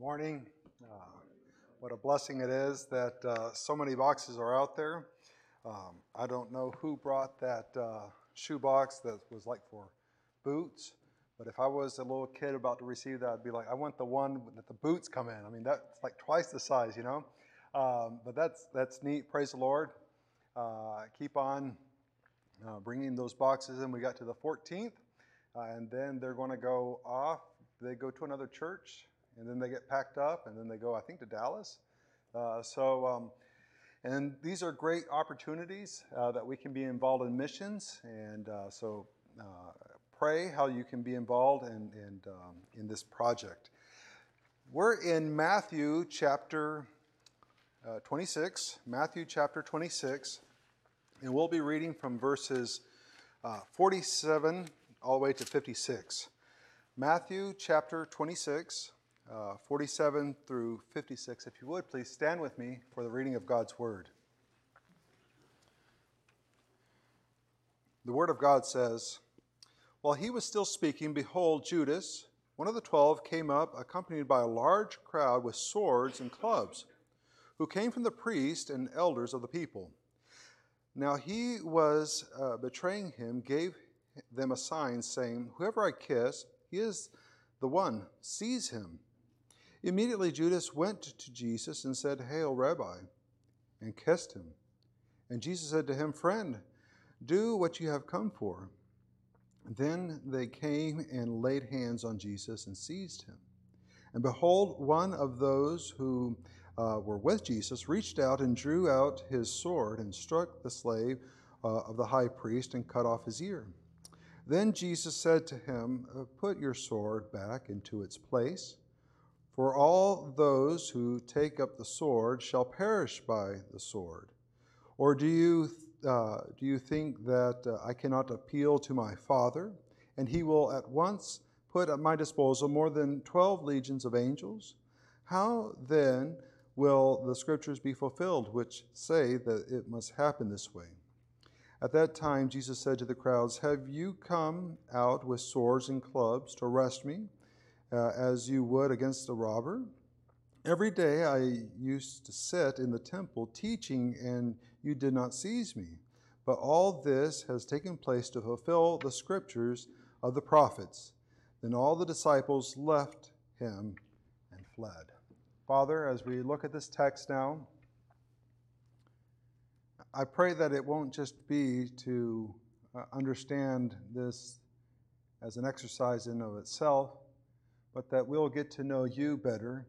morning. Uh, what a blessing it is that uh, so many boxes are out there. Um, I don't know who brought that uh, shoe box that was like for boots, but if I was a little kid about to receive that, I'd be like, I want the one that the boots come in. I mean, that's like twice the size, you know. Um, but that's that's neat. Praise the Lord. Uh, keep on uh, bringing those boxes in. We got to the 14th, uh, and then they're going to go off. They go to another church and then they get packed up, and then they go, I think, to Dallas. Uh, so, um, and these are great opportunities uh, that we can be involved in missions, and uh, so uh, pray how you can be involved in, in, um, in this project. We're in Matthew chapter uh, 26, Matthew chapter 26, and we'll be reading from verses uh, 47 all the way to 56. Matthew chapter 26, uh, 47 through 56. If you would, please stand with me for the reading of God's Word. The Word of God says, While he was still speaking, behold, Judas, one of the twelve, came up, accompanied by a large crowd with swords and clubs, who came from the priests and elders of the people. Now he was uh, betraying him, gave them a sign, saying, Whoever I kiss, he is the one, seize him. Immediately Judas went to Jesus and said, Hail, Rabbi, and kissed him. And Jesus said to him, Friend, do what you have come for. Then they came and laid hands on Jesus and seized him. And behold, one of those who uh, were with Jesus reached out and drew out his sword and struck the slave uh, of the high priest and cut off his ear. Then Jesus said to him, Put your sword back into its place. For all those who take up the sword shall perish by the sword. Or do you, uh, do you think that uh, I cannot appeal to my Father, and he will at once put at my disposal more than 12 legions of angels? How then will the scriptures be fulfilled, which say that it must happen this way? At that time, Jesus said to the crowds, Have you come out with swords and clubs to arrest me? Uh, as you would against a robber. Every day I used to sit in the temple teaching, and you did not seize me. But all this has taken place to fulfill the scriptures of the prophets. Then all the disciples left him and fled. Father, as we look at this text now, I pray that it won't just be to uh, understand this as an exercise in of itself, but that we'll get to know you better,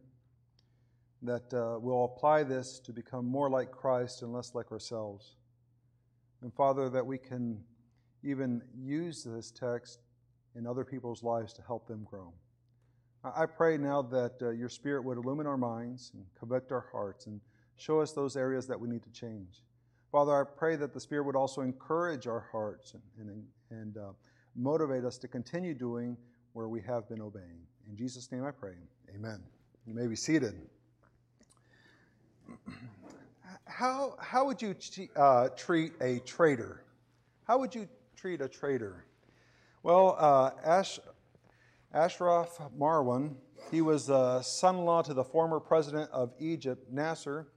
that uh, we'll apply this to become more like Christ and less like ourselves. And Father, that we can even use this text in other people's lives to help them grow. I pray now that uh, your Spirit would illumine our minds and convict our hearts and show us those areas that we need to change. Father, I pray that the Spirit would also encourage our hearts and, and, and uh, motivate us to continue doing where we have been obeying. In Jesus' name I pray. Amen. You may be seated. How, how would you uh, treat a traitor? How would you treat a traitor? Well, uh, Ash, Ashraf Marwan, he was the son in law to the former president of Egypt, Nasser.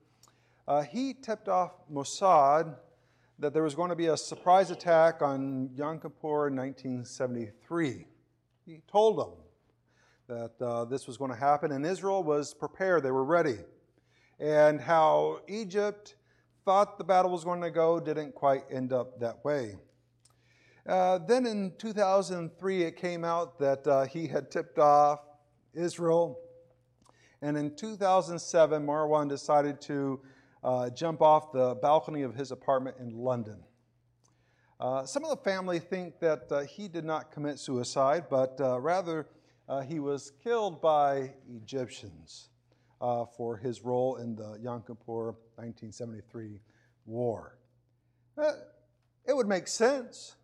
Uh, he tipped off Mossad that there was going to be a surprise attack on Yom Kippur in 1973. He told them that uh, this was going to happen, and Israel was prepared, they were ready. And how Egypt thought the battle was going to go didn't quite end up that way. Uh, then in 2003, it came out that uh, he had tipped off Israel. And in 2007, Marwan decided to uh, jump off the balcony of his apartment in London. Uh, some of the family think that uh, he did not commit suicide, but rather uh, he was killed by Egyptians uh, for his role in the Yom Kippur 1973 war. Uh, it would make sense,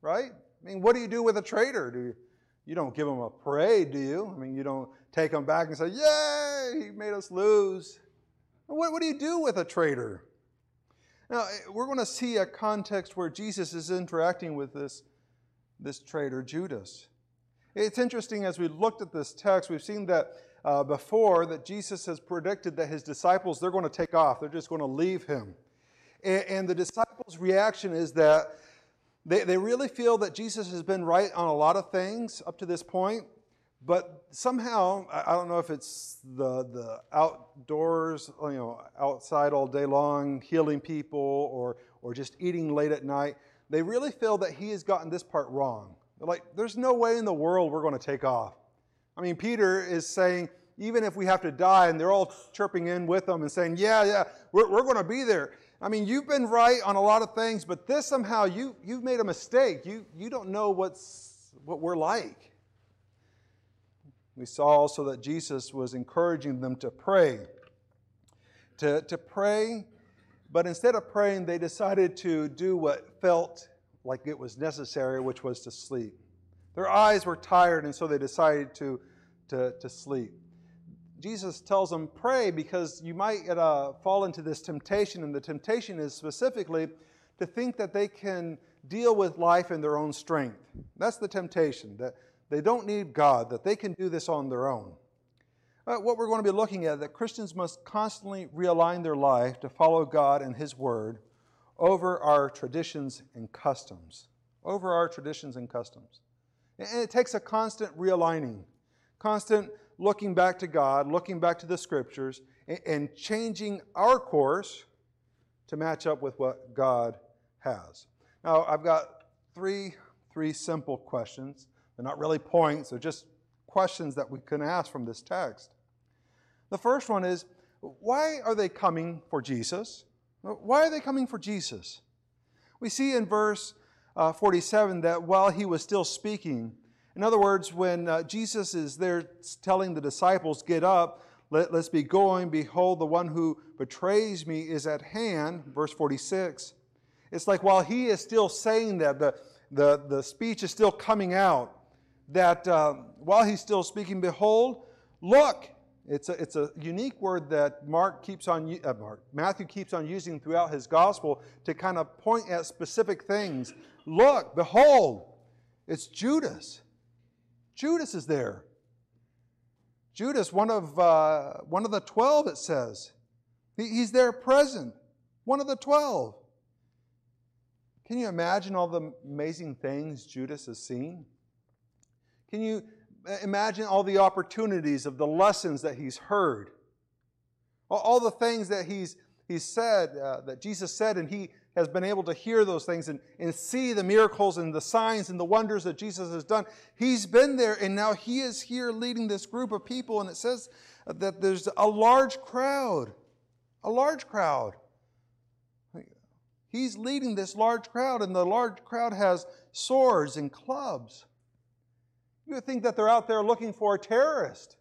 right? I mean, what do you do with a traitor? Do you, you don't give him a parade, do you? I mean, you don't take him back and say, Yay, he made us lose. What, what do you do with a traitor? Now, we're going to see a context where Jesus is interacting with this, this traitor, Judas. It's interesting as we looked at this text, we've seen that uh, before that Jesus has predicted that his disciples, they're going to take off. They're just going to leave him. And, and the disciples' reaction is that they, they really feel that Jesus has been right on a lot of things up to this point, but somehow, I don't know if it's the, the outdoors, you know, outside all day long, healing people, or, or just eating late at night, they really feel that he has gotten this part wrong. Like, there's no way in the world we're going to take off. I mean, Peter is saying, even if we have to die, and they're all chirping in with them and saying, yeah, yeah, we're, we're going to be there. I mean, you've been right on a lot of things, but this somehow you, you've made a mistake. You, you don't know what's, what we're like. We saw also that Jesus was encouraging them to pray. To, to pray, but instead of praying, they decided to do what felt like it was necessary, which was to sleep. Their eyes were tired, and so they decided to, to, to sleep. Jesus tells them, pray because you might uh, fall into this temptation, and the temptation is specifically to think that they can deal with life in their own strength. That's the temptation, that they don't need God, that they can do this on their own. Uh, what we're going to be looking at that Christians must constantly realign their life to follow God and His Word over our traditions and customs. Over our traditions and customs. And it takes a constant realigning, constant looking back to God, looking back to the Scriptures, and changing our course to match up with what God has. Now, I've got three, three simple questions. They're not really points, they're just questions that we can ask from this text. The first one is why are they coming for Jesus? Why are they coming for Jesus? We see in verse uh, 47 that while he was still speaking, in other words, when uh, Jesus is there telling the disciples, Get up, let, us be going, behold, the one who betrays me is at hand, verse 46. It's like while he is still saying that, the, the, the speech is still coming out, that uh, while he's still speaking, behold, look, it's a, it's a unique word that Mark keeps on, uh, Mark, Matthew keeps on using throughout his gospel to kind of point at specific things. Look, behold, it's Judas. Judas is there. Judas, one of, uh, one of the twelve, it says. He, he's there present, one of the twelve. Can you imagine all the amazing things Judas has seen? Can you imagine all the opportunities of the lessons that he's heard, all the things that he's, he's said, uh, that Jesus said, and he has been able to hear those things and, and see the miracles and the signs and the wonders that Jesus has done. He's been there, and now he is here leading this group of people, and it says that there's a large crowd. A large crowd. He's leading this large crowd, and the large crowd has swords and clubs. You would think that they're out there looking for a terrorist.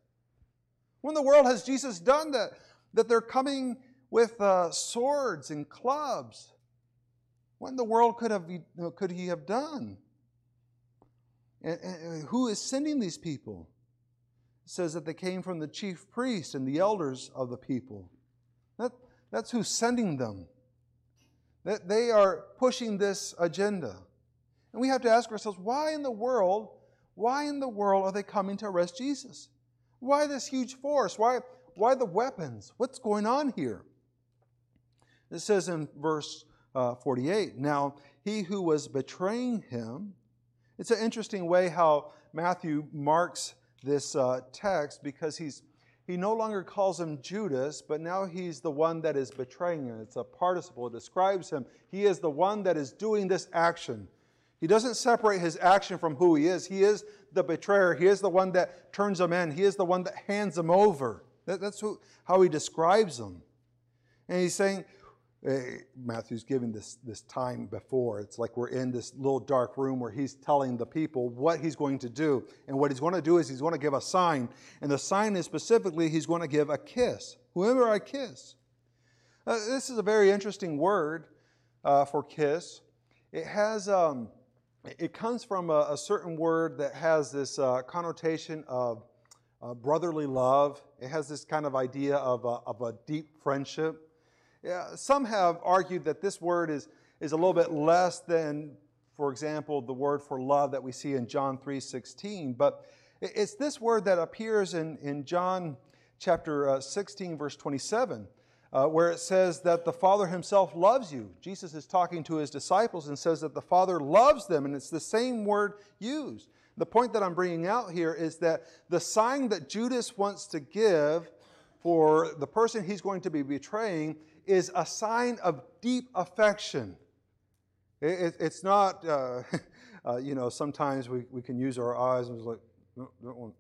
When the world has Jesus done that? That they're coming with uh, swords and clubs. What in the world could, have, could he have done? And, and who is sending these people? It says that they came from the chief priests and the elders of the people. That, that's who's sending them. That they are pushing this agenda. And we have to ask ourselves, why in the world why in the world are they coming to arrest Jesus? Why this huge force? Why, why the weapons? What's going on here? It says in verse uh, 48 Now, he who was betraying him, it's an interesting way how Matthew marks this uh, text because he's he no longer calls him Judas, but now he's the one that is betraying him. It's a participle. It describes him. He is the one that is doing this action. He doesn't separate his action from who he is. He is the betrayer. He is the one that turns them in. He is the one that hands them over. That, that's who, how he describes them. And he's saying, uh, Matthew's giving this, this time before. It's like we're in this little dark room where he's telling the people what he's going to do. And what he's going to do is he's going to give a sign. And the sign is specifically he's going to give a kiss. Whoever I kiss. Uh, this is a very interesting word uh, for kiss. It has. Um, it comes from a, a certain word that has this uh, connotation of uh, brotherly love. It has this kind of idea of a, of a deep friendship. Yeah, some have argued that this word is, is a little bit less than, for example, the word for love that we see in John 3.16. But It's this word that appears in, in John chapter uh, 16, verse 27, uh, where it says that the Father himself loves you. Jesus is talking to his disciples and says that the Father loves them, and it's the same word used. The point that I'm bringing out here is that the sign that Judas wants to give for the person he's going to be betraying is a sign of deep affection. It, it, it's not, uh, uh, you know, sometimes we, we can use our eyes and it's like, that one,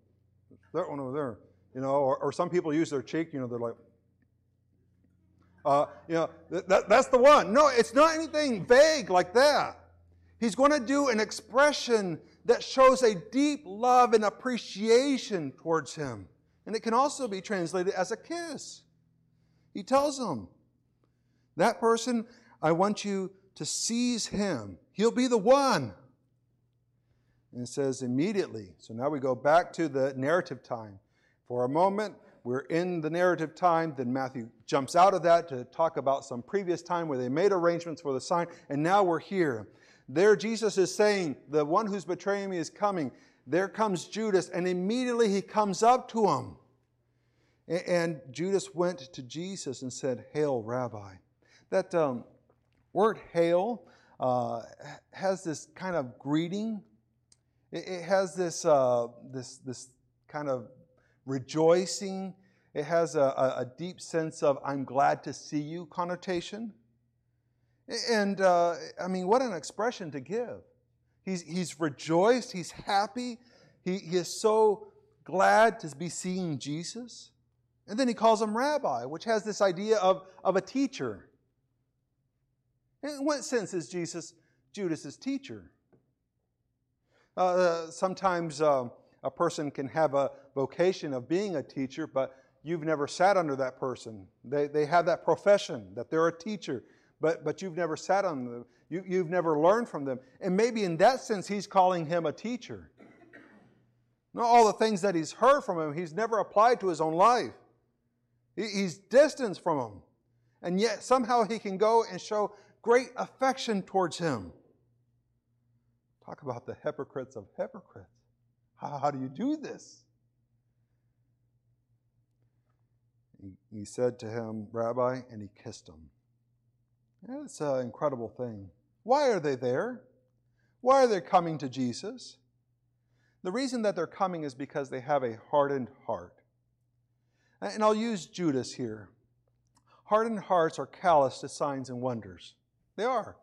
that one over there, you know, or, or some people use their cheek, you know, they're like, uh, you know, that, that's the one. No, it's not anything vague like that. He's going to do an expression that shows a deep love and appreciation towards him. And it can also be translated as a kiss. He tells them, That person, I want you to seize him. He'll be the one. And it says immediately. So now we go back to the narrative time. For a moment, we're in the narrative time. Then Matthew jumps out of that to talk about some previous time where they made arrangements for the sign. And now we're here. There, Jesus is saying, The one who's betraying me is coming. There comes Judas, and immediately he comes up to him. And Judas went to Jesus and said, Hail, Rabbi. That um, word hail uh, has this kind of greeting. It, has this, uh, this, this kind of rejoicing. It has a, a, deep sense of I'm glad to see you connotation. And uh, I mean, what an expression to give. He's, he's rejoiced, he's happy, he, he is so glad to be seeing Jesus. And then he calls him rabbi, which has this idea of, of a teacher. In what sense is Jesus Judas's teacher? Uh, sometimes uh, a person can have a vocation of being a teacher, but you've never sat under that person. They, they have that profession that they're a teacher but, but you've never sat on them. You, you've never learned from them. And maybe in that sense, he's calling him a teacher. Not all the things that he's heard from him, he's never applied to his own life. He, he's distanced from him. And yet somehow he can go and show great affection towards him. Talk about the hypocrites of hypocrites. How, how do you do this? He, said to him, Rabbi, and he kissed him. It's an incredible thing. Why are they there? Why are they coming to Jesus? The reason that they're coming is because they have a hardened heart. And I'll use Judas here. Hardened hearts are callous to signs and wonders. They are.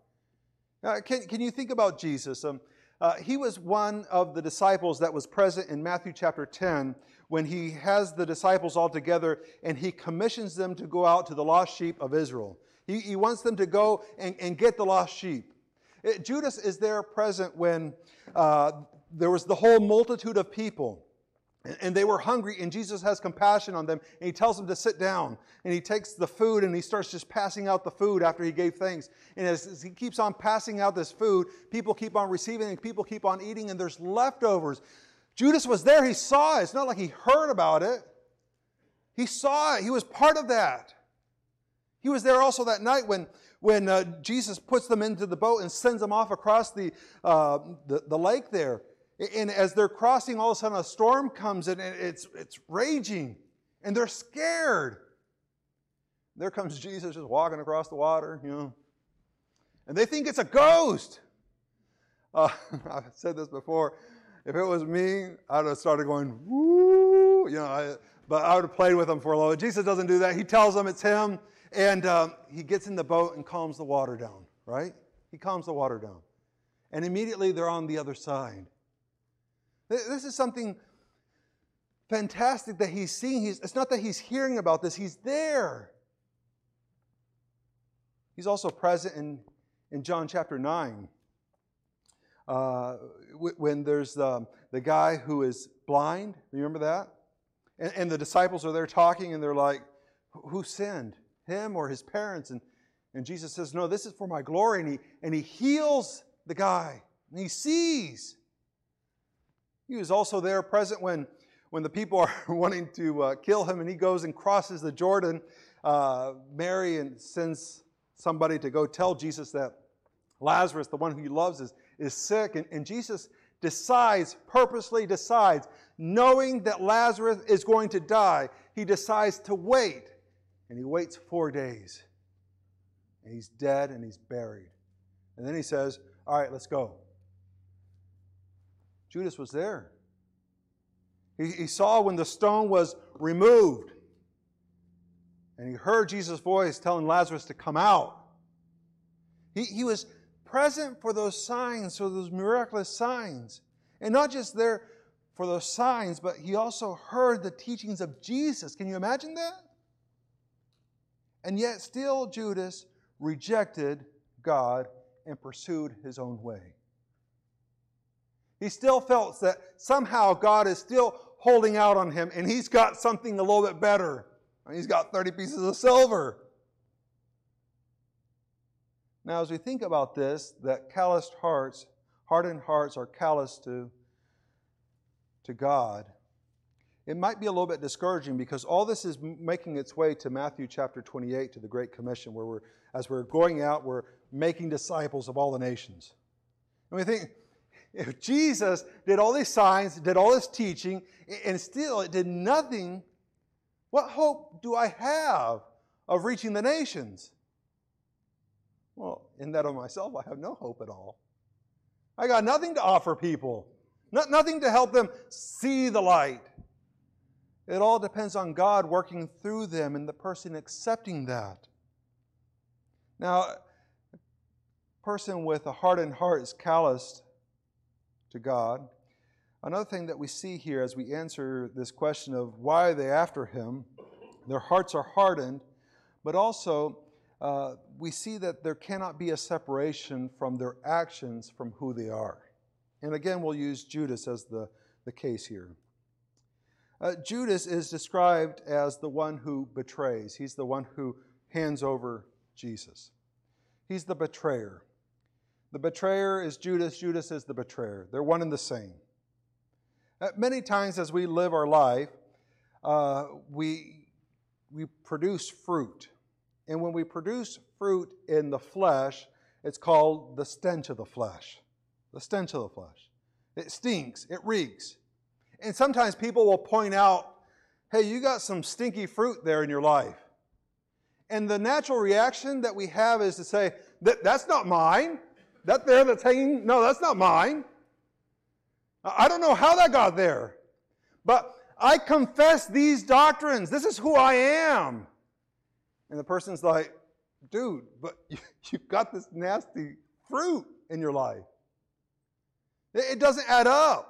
Uh, can, can you think about Jesus? Um, uh, he was one of the disciples that was present in Matthew chapter 10 when he has the disciples all together and he commissions them to go out to the lost sheep of Israel. He, he wants them to go and, and get the lost sheep. It, uh, Judas is there present when uh, there was the whole multitude of people. And they were hungry, and Jesus has compassion on them, and he tells them to sit down. And he takes the food and he starts just passing out the food after he gave thanks. And as he keeps on passing out this food, people keep on receiving and people keep on eating, and there's leftovers. Judas was there, he saw it. It's not like he heard about it, he saw it, he was part of that. He was there also that night when, when uh, Jesus puts them into the boat and sends them off across the, uh, the, the, lake there. And as they're crossing, all of a sudden a storm comes and it's, it's raging and they're scared. There comes Jesus just walking across the water, you know. And they think it's a ghost. Uh, I've said this before. If it was me, I'd have started going, woo, you know, I, but I would have played with them for a little. Jesus doesn't do that. He tells them it's him. And um, he gets in the boat and calms the water down, right? He calms the water down. And immediately they're on the other side. This is something fantastic that he's seeing. He's, it's not that he's hearing about this, he's there. He's also present in, in John chapter 9. Uh, when there's the, the guy who is blind, remember that? And, and the disciples are there talking, and they're like, Who sinned? him or his parents. And, and Jesus says, No, this is for my glory. And he, and he heals the guy, and he sees. He was also there present when, when the people are wanting to uh, kill him, and he goes and crosses the Jordan. Uh, Mary and sends somebody to go tell Jesus that Lazarus, the one who he loves, is, is sick. And, and Jesus decides, purposely decides, knowing that Lazarus is going to die, he decides to wait. And he waits four days. And he's dead and he's buried. And then he says, All right, let's go. Judas was there. He, he saw when the stone was removed. And he heard Jesus' voice telling Lazarus to come out. He, he was present for those signs, for those miraculous signs. And not just there for those signs, but he also heard the teachings of Jesus. Can you imagine that? And yet, still, Judas rejected God and pursued his own way. He still felt that somehow God is still holding out on him and he's got something a little bit better. He's got 30 pieces of silver. Now, as we think about this, that calloused hearts, hardened hearts are callous to, to God, it might be a little bit discouraging because all this is making its way to Matthew chapter 28 to the Great Commission, where we're, as we're going out, we're making disciples of all the nations. And we think, if Jesus did all these signs, did all this teaching, and still it did nothing, what hope do I have of reaching the nations? Well, in that of myself, I have no hope at all. I got nothing to offer people, not, nothing to help them see the light. It all depends on God working through them and the person accepting that. Now, a person with a hardened heart is calloused to God. Another thing that we see here as we answer this question of why are they after him, their hearts are hardened, but also uh, we see that there cannot be a separation from their actions from who they are. And again, we'll use Judas as the, the case here. Uh, Judas is described as the one who betrays, he's the one who hands over Jesus. He's the betrayer. The betrayer is Judas, Judas is the betrayer. They're one and the same. Uh, many times as we live our life, uh, we, we produce fruit. And when we produce fruit in the flesh, it's called the stench of the flesh. The stench of the flesh. It stinks, it reeks. And sometimes people will point out, hey, you got some stinky fruit there in your life. And the natural reaction that we have is to say, that, that's not mine. That there that's hanging, no, that's not mine. I don't know how that got there. But I confess these doctrines. This is who I am. And the person's like, dude, but you, have got this nasty fruit in your life. It doesn't add up.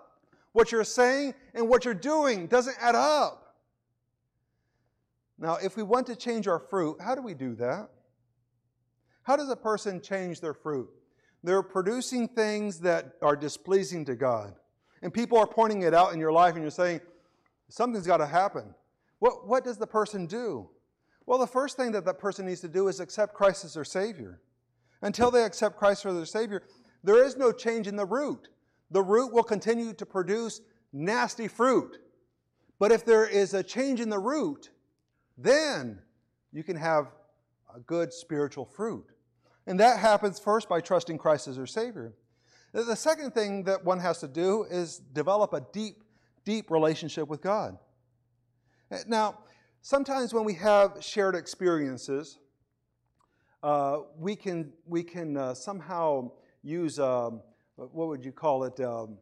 What you're saying and what you're doing doesn't add up. Now, if we want to change our fruit, how do we do that? How does a person change their fruit? They're producing things that are displeasing to God. And people are pointing it out in your life, and you're saying, something's got to happen. What, what does the person do? Well, the first thing that that person needs to do is accept Christ as their Savior. Until they accept Christ as their Savior, there is no change in the root. The root will continue to produce nasty fruit. But if there is a change in the root, then you can have a good spiritual fruit. And that happens first by trusting Christ as our Savior. The second thing that one has to do is develop a deep, deep relationship with God. Now, sometimes when we have shared experiences, uh, we can, we can uh, somehow use, um, what would you call it, um,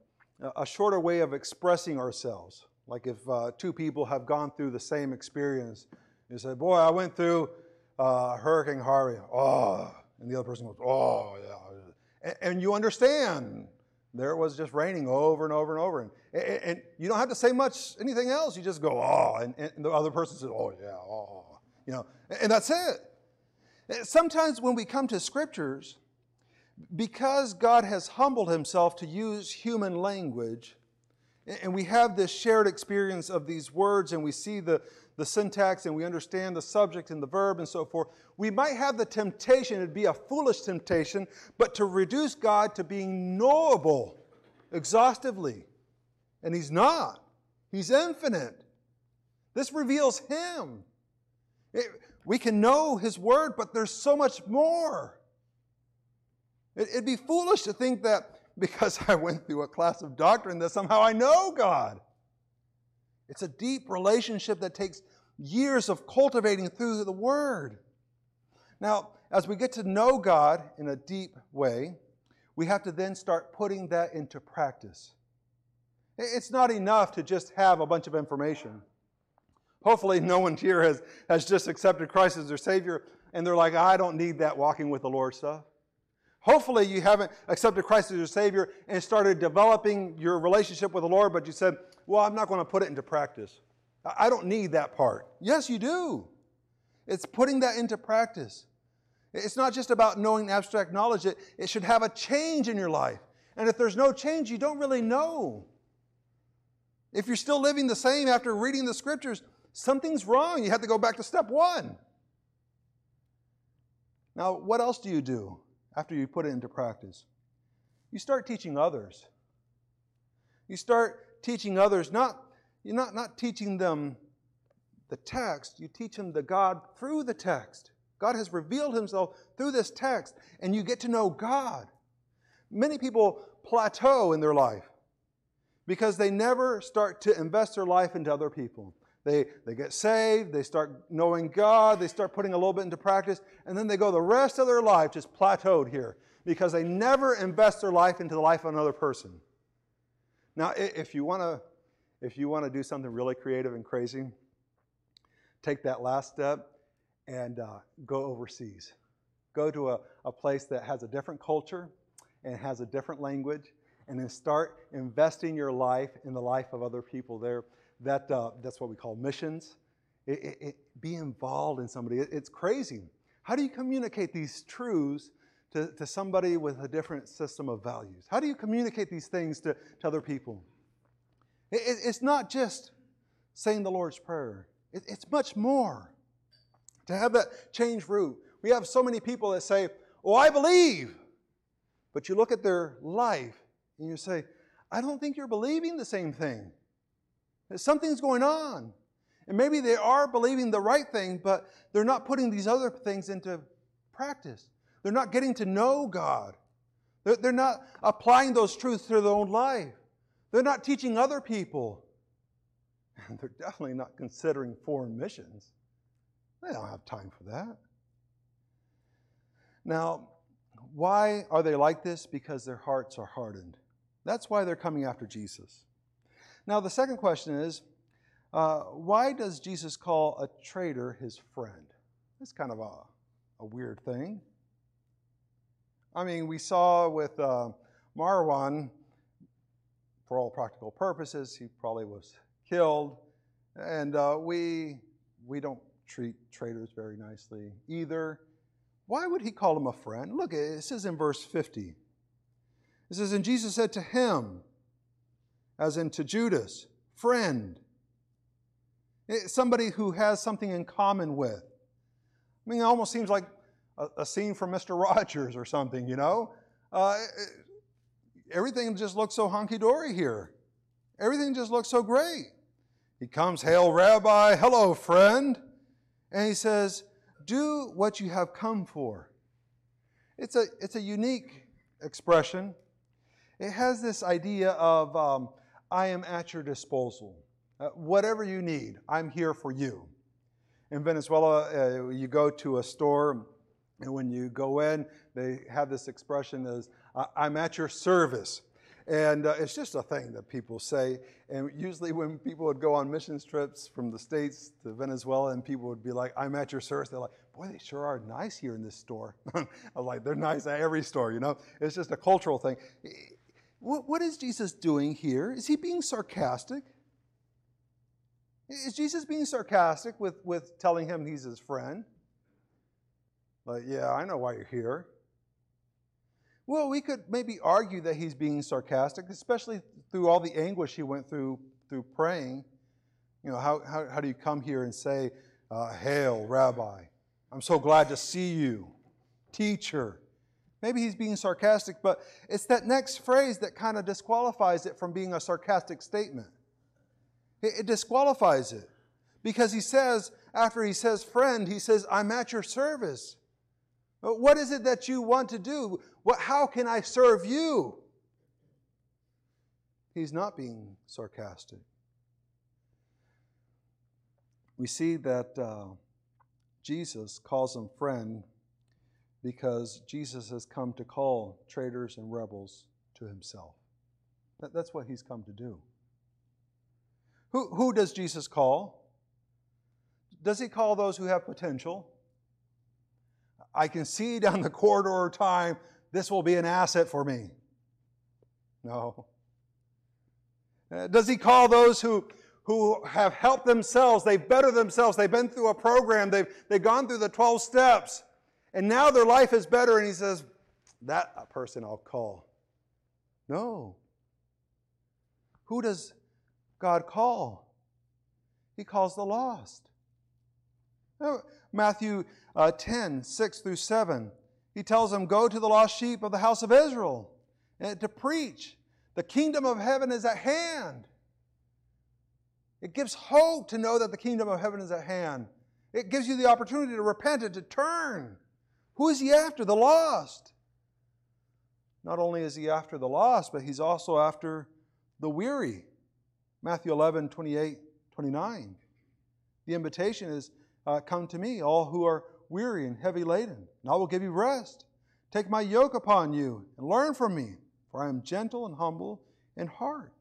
a shorter way of expressing ourselves. Like if uh, two people have gone through the same experience, you say, Boy, I went through uh, Hurricane Harvey. Oh, and the other person goes, oh, yeah. And, you understand. There it was just raining over and over and over. And, and, and, you don't have to say much, anything else. You just go, oh. And, and the other person says, oh, yeah, oh. You know, and that's it. Sometimes when we come to scriptures, because God has humbled himself to use human language, and we have this shared experience of these words, and we see the, the syntax and we understand the subject and the verb and so forth, we might have the temptation, it'd be a foolish temptation, but to reduce God to being knowable exhaustively. And He's not, He's infinite. This reveals Him. It, we can know His Word, but there's so much more. It, it'd be foolish to think that because I went through a class of doctrine that somehow I know God. It's a deep relationship that takes years of cultivating through the Word. Now, as we get to know God in a deep way, we have to then start putting that into practice. It's not enough to just have a bunch of information. Hopefully, no one here has, has just accepted Christ as their Savior and they're like, I don't need that walking with the Lord stuff. Hopefully, you haven't accepted Christ as your Savior and started developing your relationship with the Lord, but you said, Well, I'm not going to put it into practice. I don't need that part. Yes, you do. It's putting that into practice. It's not just about knowing abstract knowledge, it, it should have a change in your life. And if there's no change, you don't really know. If you're still living the same after reading the scriptures, something's wrong. You have to go back to step one. Now, what else do you do after you put it into practice? You start teaching others. You start teaching others, not, you're not, not teaching them the text, you teach them the God through the text. God has revealed himself through this text, and you get to know God. Many people plateau in their life because they never start to invest their life into other people. They, they get saved, they start knowing God, they start putting a little bit into practice, and then they go the rest of their life just plateaued here because they never invest their life into the life of another person. Now, if you want to if you want to do something really creative and crazy, take that last step and uh, go overseas. Go to a, a place that has a different culture and has a different language, and then start investing your life in the life of other people there. That, uh, that's what we call missions. It, it, it, be involved in somebody. It, it's crazy. How do you communicate these truths to, to somebody with a different system of values? How do you communicate these things to, to other people? it's not just saying the Lord's Prayer, it's much more to have that change root. We have so many people that say, Oh, I believe. But you look at their life and you say, I don't think you're believing the same thing. Something's going on. And maybe they are believing the right thing, but they're not putting these other things into practice. They're not getting to know God. They're, not applying those truths to their own life. They're not teaching other people. And they're definitely not considering foreign missions. They don't have time for that. Now, why are they like this? Because their hearts are hardened. That's why they're coming after Jesus. Now, the second question is uh, why does Jesus call a traitor his friend? That's kind of a, a weird thing. I mean, we saw with uh, Marwan, for all practical purposes, he probably was killed. And uh, we, we don't treat traitors very nicely either. Why would he call him a friend? Look, it says in verse 50. It says, And Jesus said to him, as in to Judas, friend. It's somebody who has something in common with. I mean, it almost seems like a, a scene from Mr. Rogers or something, you know? Uh, everything just looks so hunky dory here. Everything just looks so great. He comes, Hail, Rabbi, hello, friend. And he says, Do what you have come for. It's a, it's a unique expression. It has this idea of, um, I am at your disposal. Uh, whatever you need, I'm here for you. In Venezuela, uh, you go to a store, and when you go in, they have this expression as, I'm at your service. And uh, it's just a thing that people say. And usually, when people would go on missions trips from the States to Venezuela, and people would be like, I'm at your service, they're like, boy, they sure are nice here in this store. I'm like, they're nice at every store, you know? It's just a cultural thing. What, what is Jesus doing here? Is he being sarcastic? Is Jesus being sarcastic with, with telling him he's his friend? Like, yeah, I know why you're here. Well, we could maybe argue that he's being sarcastic, especially through all the anguish he went through through praying. You know, how, how, how do you come here and say, uh, Hail, Rabbi? I'm so glad to see you, teacher. Maybe he's being sarcastic, but it's that next phrase that kind of disqualifies it from being a sarcastic statement. It, it disqualifies it because he says, after he says friend, he says, I'm at your service. What is it that you want to do? What, how can I serve you? He's not being sarcastic. We see that uh, Jesus calls them friend because Jesus has come to call traitors and rebels to himself. That, that's what he's come to do. Who, who does Jesus call? Does he call those who have potential? I can see down the corridor of time, this will be an asset for me. No. Uh, does he call those who, who have helped themselves, they've bettered themselves, they've been through a program, they've, they've gone through the 12 steps, and now their life is better, and he says, That person I'll call. No. Who does God call? He calls the lost. Matthew uh, 10, 6 through 7. He tells them, Go to the lost sheep of the house of Israel and to preach. The kingdom of heaven is at hand. It gives hope to know that the kingdom of heaven is at hand. It gives you the opportunity to repent and to turn. Who is he after? The lost. Not only is he after the lost, but he's also after the weary. Matthew 11, 28, 29. The invitation is uh, Come to me, all who are weary and heavy laden, and I will give you rest. Take my yoke upon you and learn from me, for I am gentle and humble in heart,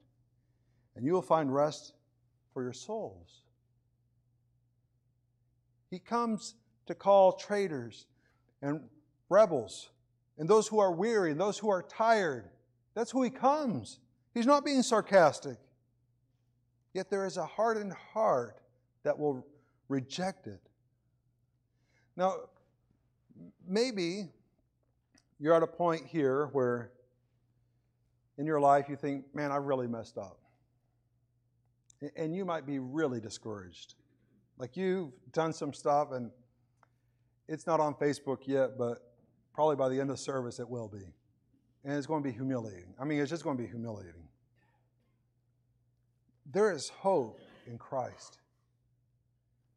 and you will find rest for your souls. He comes to call traitors and rebels and those who are weary and those who are tired. That's who he comes. He's not being sarcastic. Yet there is a hardened heart that will reject it. Now, maybe you're at a point here where in your life you think, man, I really messed up. And you might be really discouraged. Like you've done some stuff and it's not on Facebook yet, but probably by the end of service it will be. And it's going to be humiliating. I mean, it's just going to be humiliating. There is hope in Christ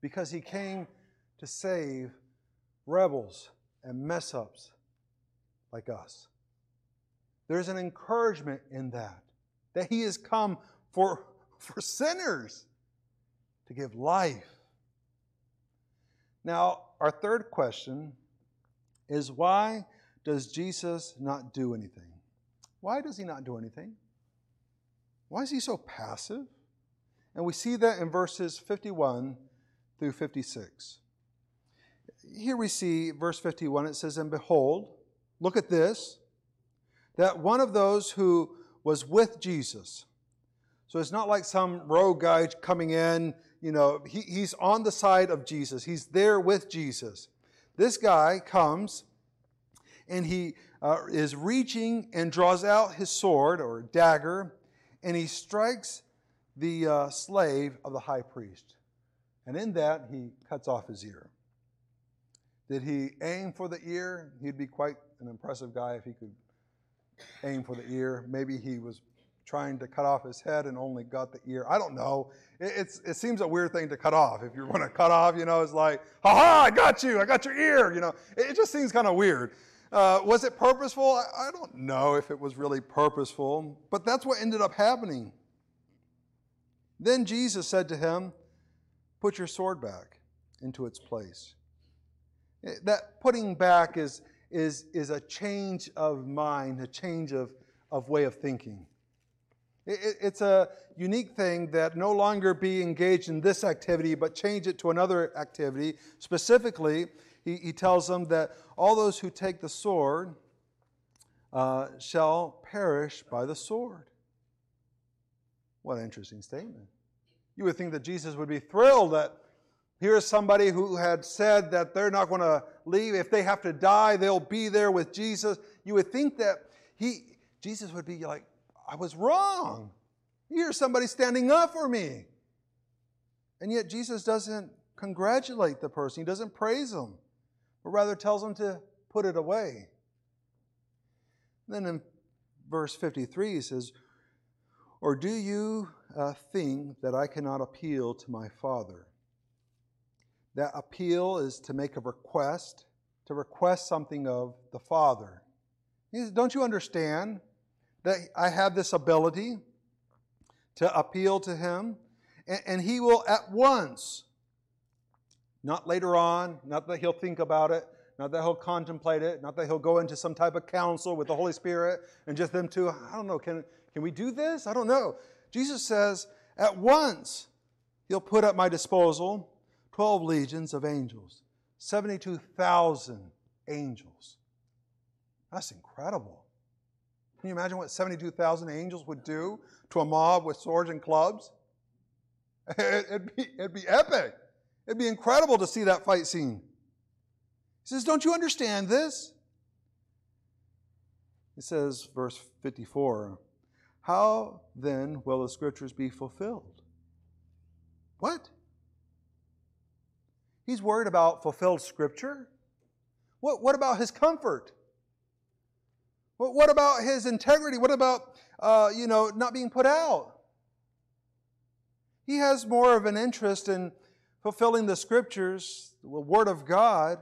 because he came to save rebels and mess ups like us. There's an encouragement in that, that he has come for, for sinners to give life. Now, our third question is why does Jesus not do anything? Why does he not do anything? Why is he so passive? And we see that in verses 51 through 56. Here we see verse 51, it says, And behold, look at this, that one of those who was with Jesus, so it's not like some rogue guy coming in, you know, he, he's on the side of Jesus, he's there with Jesus. This guy comes and he uh, is reaching and draws out his sword or dagger and he strikes the uh, slave of the high priest. And in that, he cuts off his ear. Did he aim for the ear? He'd be quite an impressive guy if he could aim for the ear. Maybe he was trying to cut off his head and only got the ear. I don't know. It, it seems a weird thing to cut off. If you want to cut off, you know, it's like, ha ha, I got you, I got your ear. You know, it, it just seems kind of weird. Uh, was it purposeful? I, I don't know if it was really purposeful, but that's what ended up happening. Then Jesus said to him, Put your sword back into its place. Eh, that putting back is, is, is a change of mind, a change of, of way of thinking. It, it's a unique thing that no longer be engaged in this activity, but change it to another activity. Specifically, he, he tells them that all those who take the sword uh, shall perish by the sword. What an interesting statement. You would think that Jesus would be thrilled that here's somebody who had said that they're not going to leave. If they have to die, they'll be there with Jesus. You would think that he, Jesus would be like, I was wrong. Here's somebody standing up for me. And yet Jesus doesn't congratulate the person, he doesn't praise them, but rather tells them to put it away. Then in verse 53, he says, Or do you uh, that I cannot appeal to my Father? That appeal is to make a request, to request something of the Father. He Says, Don't you understand that I have this ability? to appeal to him, and, and he will at once, not later on, not that he'll think about it, not that he'll contemplate it, not that he'll go into some type of council with the Holy Spirit and just them two. I don't know, can, can we do this? I don't know. Jesus says, at once he'll put at my disposal 12 legions of angels, 72,000 angels. That's incredible. Can you imagine what 72,000 angels would do to a mob with swords and clubs? It'd be, it'd be epic. It'd be incredible to see that fight scene. He says, Don't you understand this? He says, verse 54, How then will the scriptures be fulfilled? What? He's worried about fulfilled scripture? What, what about his comfort? What, what about his integrity? What about, uh, you know, not being put out? He has more of an interest in fulfilling the scriptures, the Word of God,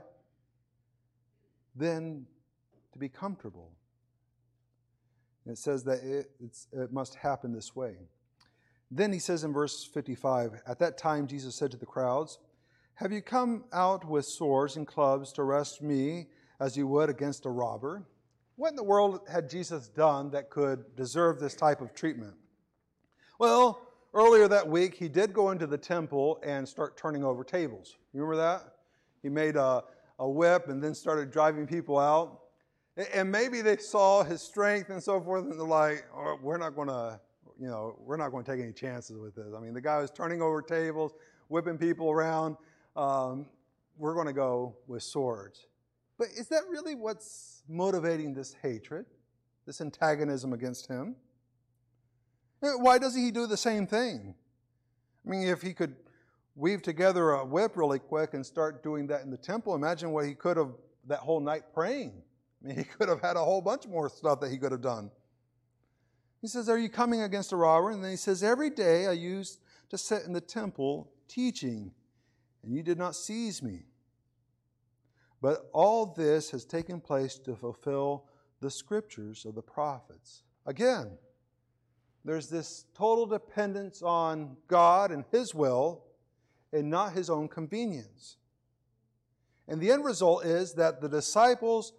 than to be comfortable. It says that it, it must happen this way. Then he says in verse 55 At that time, Jesus said to the crowds, Have you come out with swords and clubs to arrest me as you would against a robber? What in the world had Jesus done that could deserve this type of treatment? Well, earlier that week, he did go into the temple and start turning over tables. You remember that? He made a, a whip and then started driving people out. And maybe they saw his strength and so forth, and they're like, oh, we're not going to, you know, we're not going to take any chances with this. I mean, the guy was turning over tables, whipping people around. Um, we're going to go with swords. But is that really what's motivating this hatred, this antagonism against him? Why doesn't he do the same thing? I mean, if he could weave together a whip really quick and start doing that in the temple, imagine what he could have that whole night praying. I mean, he could have had a whole bunch more stuff that he could have done. He says, Are you coming against a robber? And then he says, Every day I used to sit in the temple teaching, and you did not seize me. But all this has taken place to fulfill the scriptures of the prophets. Again, there's this total dependence on God and His will and not His own convenience. And the end result is that the disciples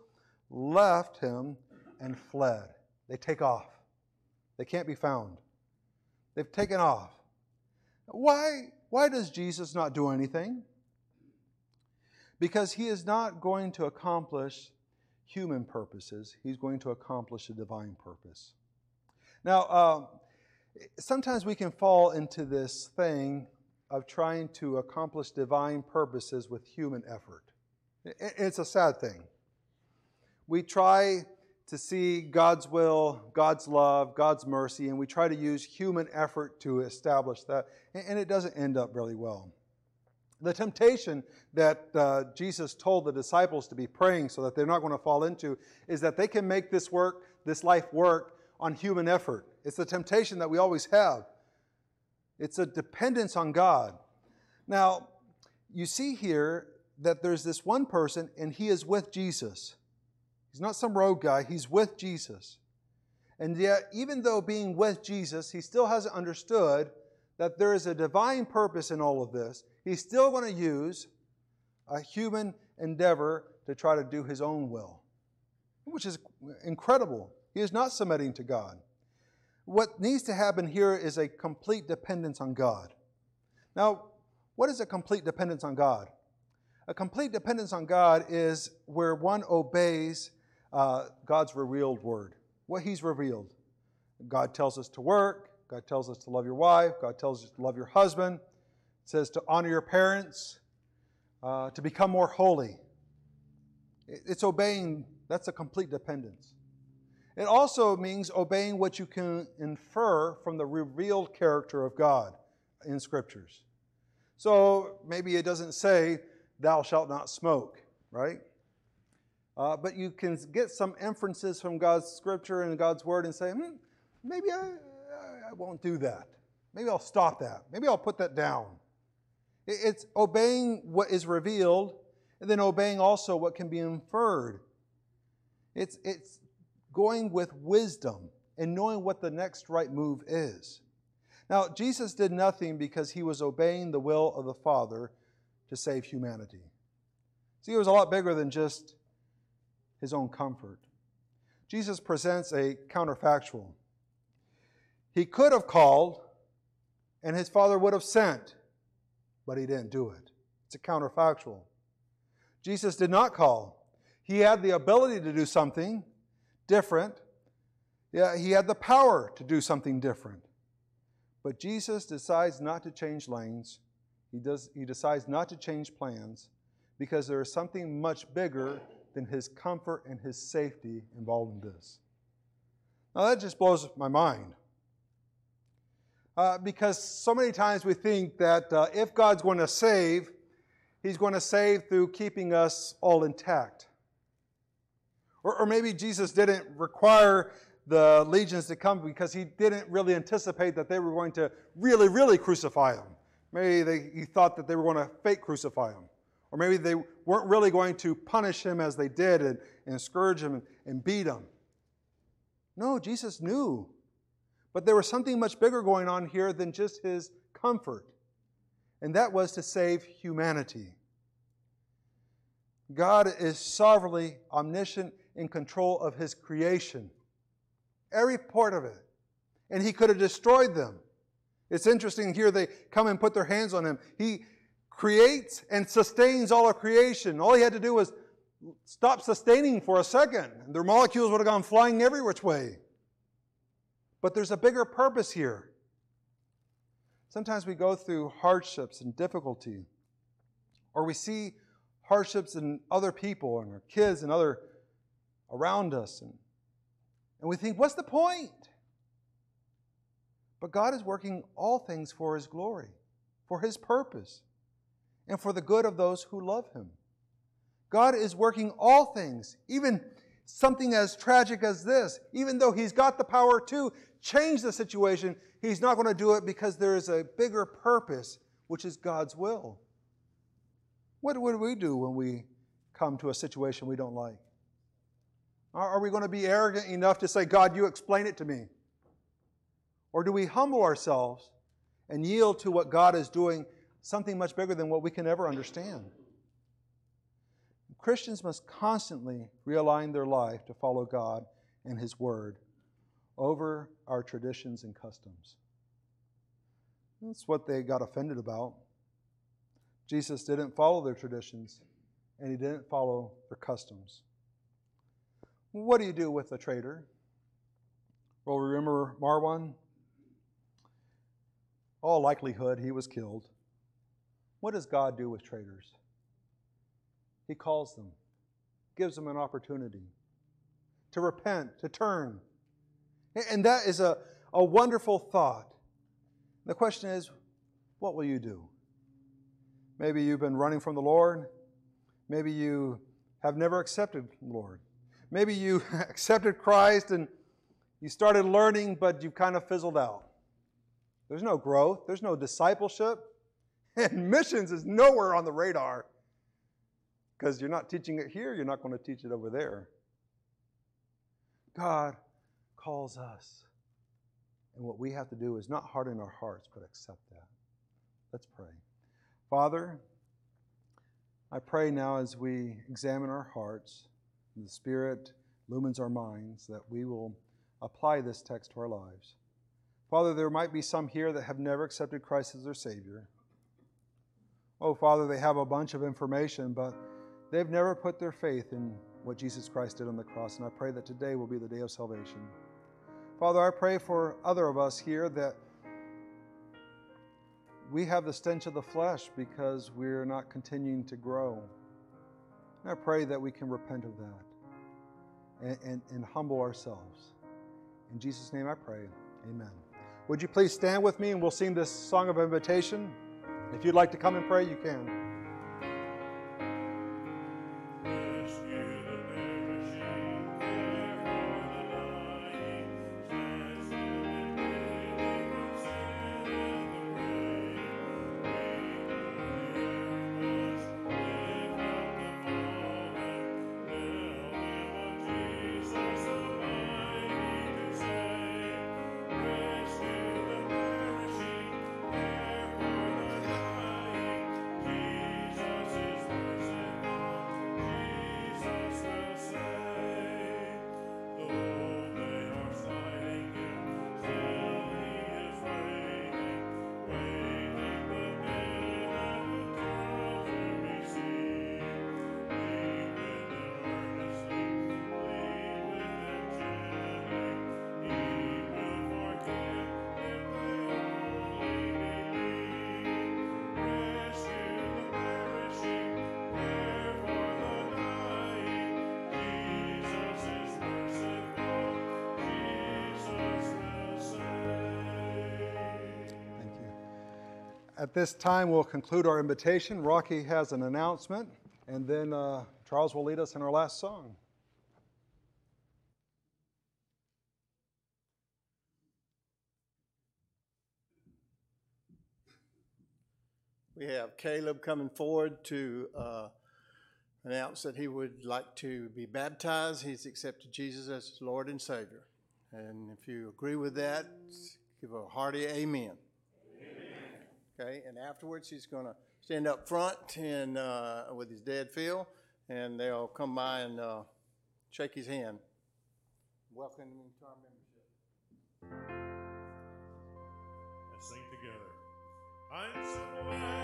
left Him and fled. They take off, they can't be found. They've taken off. Why, why does Jesus not do anything? Because He is not going to accomplish human purposes, He's going to accomplish a divine purpose. Now, uh, sometimes we can fall into this thing of trying to accomplish divine purposes with human effort. It's a sad thing. We try to see God's will, God's love, God's mercy, and we try to use human effort to establish that, and it doesn't end up really well. The temptation that uh, Jesus told the disciples to be praying so that they're not going to fall into is that they can make this work, this life work, on human effort. It's a temptation that we always have. It's a dependence on God. Now, you see here that there's this one person, and he is with Jesus. He's not some rogue guy, he's with Jesus. And yet, even though being with Jesus, he still hasn't understood that there is a divine purpose in all of this. He's still going to use a human endeavor to try to do his own will, which is incredible. He is not submitting to God. What needs to happen here is a complete dependence on God. Now, what is a complete dependence on God? A complete dependence on God is where one obeys uh, God's revealed word, what He's revealed. God tells us to work, God tells us to love your wife, God tells us to love your husband, it says to honor your parents, uh, to become more holy. It's obeying, that's a complete dependence. It also means obeying what you can infer from the revealed character of God in scriptures. So maybe it doesn't say, Thou shalt not smoke, right? Uh, but you can get some inferences from God's scripture and God's word and say, hmm, maybe I, I won't do that. Maybe I'll stop that. Maybe I'll put that down. It's obeying what is revealed and then obeying also what can be inferred. It's, it's going with wisdom and knowing what the next right move is. Now, Jesus did nothing because he was obeying the will of the Father to save humanity. See, it was a lot bigger than just his own comfort. Jesus presents a counterfactual. He could have called, and his Father would have sent, but he didn't do it. It's a counterfactual. Jesus did not call. He had the ability to do something different. Yeah, he had the power to do something different. But Jesus decides not to change lanes. He, does, he decides not to change plans because there is something much bigger than his comfort and his safety involved in this. Now, that just blows my mind. Uh, because so many times we think that uh, if God's going to save, He's going to save through keeping us all intact. Or, or maybe Jesus didn't require the legions to come because he didn't really anticipate that they were going to really, really crucify him. Maybe they, he thought that they were going to fake crucify him. Or maybe they weren't really going to punish him as they did and, and scourge him and, and beat him. No, Jesus knew. But there was something much bigger going on here than just his comfort, and that was to save humanity. God is sovereignly omniscient in control of his creation every part of it. And he could have destroyed them. It's interesting here they come and put their hands on him. He creates and sustains all of creation. All he had to do was stop sustaining for a second, and their molecules would have gone flying every which way. But there's a bigger purpose here. Sometimes we go through hardships and difficulty, or we see hardships in other people and our kids and other around us, and and we think, what's the point? But God is working all things for His glory, for His purpose, and for the good of those who love Him. God is working all things, even something as tragic as this. Even though He's got the power to change the situation, He's not going to do it because there is a bigger purpose, which is God's will. What would we do when we come to a situation we don't like? Are we going to be arrogant enough to say, God, you explain it to me? Or do we humble ourselves and yield to what God is doing, something much bigger than what we can ever understand? Christians must constantly realign their life to follow God and His Word over our traditions and customs. That's what they got offended about. Jesus didn't follow their traditions, and He didn't follow their customs. What do you do with a traitor? Well, remember Marwan? All likelihood, he was killed. What does God do with traitors? He calls them, gives them an opportunity to repent, to turn. And that is a, a wonderful thought. The question is, what will you do? Maybe you've been running from the Lord. Maybe you have never accepted the Lord. Maybe you accepted Christ and you started learning, but you kind of fizzled out. There's no growth, there's no discipleship, and missions is nowhere on the radar because you're not teaching it here, you're not going to teach it over there. God calls us. And what we have to do is not harden our hearts, but accept that. Let's pray. Father, I pray now as we examine our hearts the Spirit illumines our minds, that we will apply this text to our lives. Father, there might be some here that have never accepted Christ as their Savior. Oh, Father, they have a bunch of information, but they've never put their faith in what Jesus Christ did on the cross, and I pray that today will be the day of salvation. Father, I pray for other of us here that we have the stench of the flesh because we're not continuing to grow. And I pray that we can repent of that and, and, and humble ourselves. In Jesus' name I pray. Amen. Would you please stand with me and we'll sing this song of invitation? If you'd like to come and pray, you can. At this time, we'll conclude our invitation. Rocky has an announcement, and then uh, Charles will lead us in our last song. We have Caleb coming forward to uh, announce that he would like to be baptized. He's accepted Jesus as Lord and Savior. And if you agree with that, give a hearty amen. Okay, and afterwards he's going to stand up front and uh, with his dad Phil, and they'll come by and uh, shake his hand. Welcome him to our membership. Let's sing together. I'm so glad.